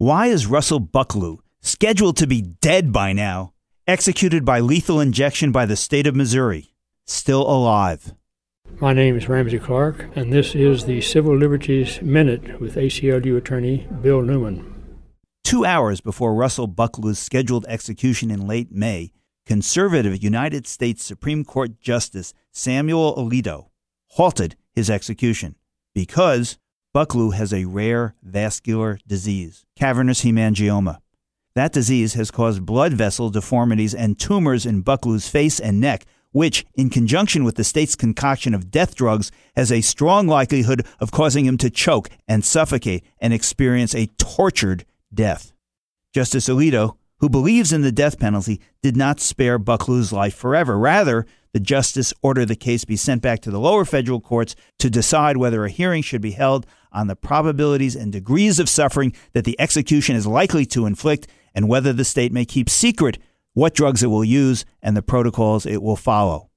Why is Russell Bucklew, scheduled to be dead by now, executed by lethal injection by the state of Missouri, still alive? My name is Ramsey Clark, and this is the Civil Liberties Minute with ACLU attorney Bill Newman. Two hours before Russell Bucklew's scheduled execution in late May, conservative United States Supreme Court Justice Samuel Alito halted his execution because Bucklew has a rare vascular disease, cavernous hemangioma. That disease has caused blood vessel deformities and tumors in Bucklew's face and neck, which, in conjunction with the state's concoction of death drugs, has a strong likelihood of causing him to choke and suffocate and experience a tortured death. Justice Alito, who believes in the death penalty, did not spare Bucklew's life forever. Rather, the justice ordered the case be sent back to the lower federal courts to decide whether a hearing should be held on the probabilities and degrees of suffering that the execution is likely to inflict and whether the state may keep secret what drugs it will use and the protocols it will follow.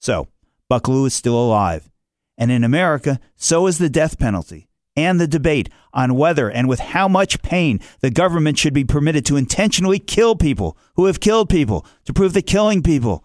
So, Bucklew is still alive. And in America, so is the death penalty and the debate on whether and with how much pain the government should be permitted to intentionally kill people who have killed people to prove that killing people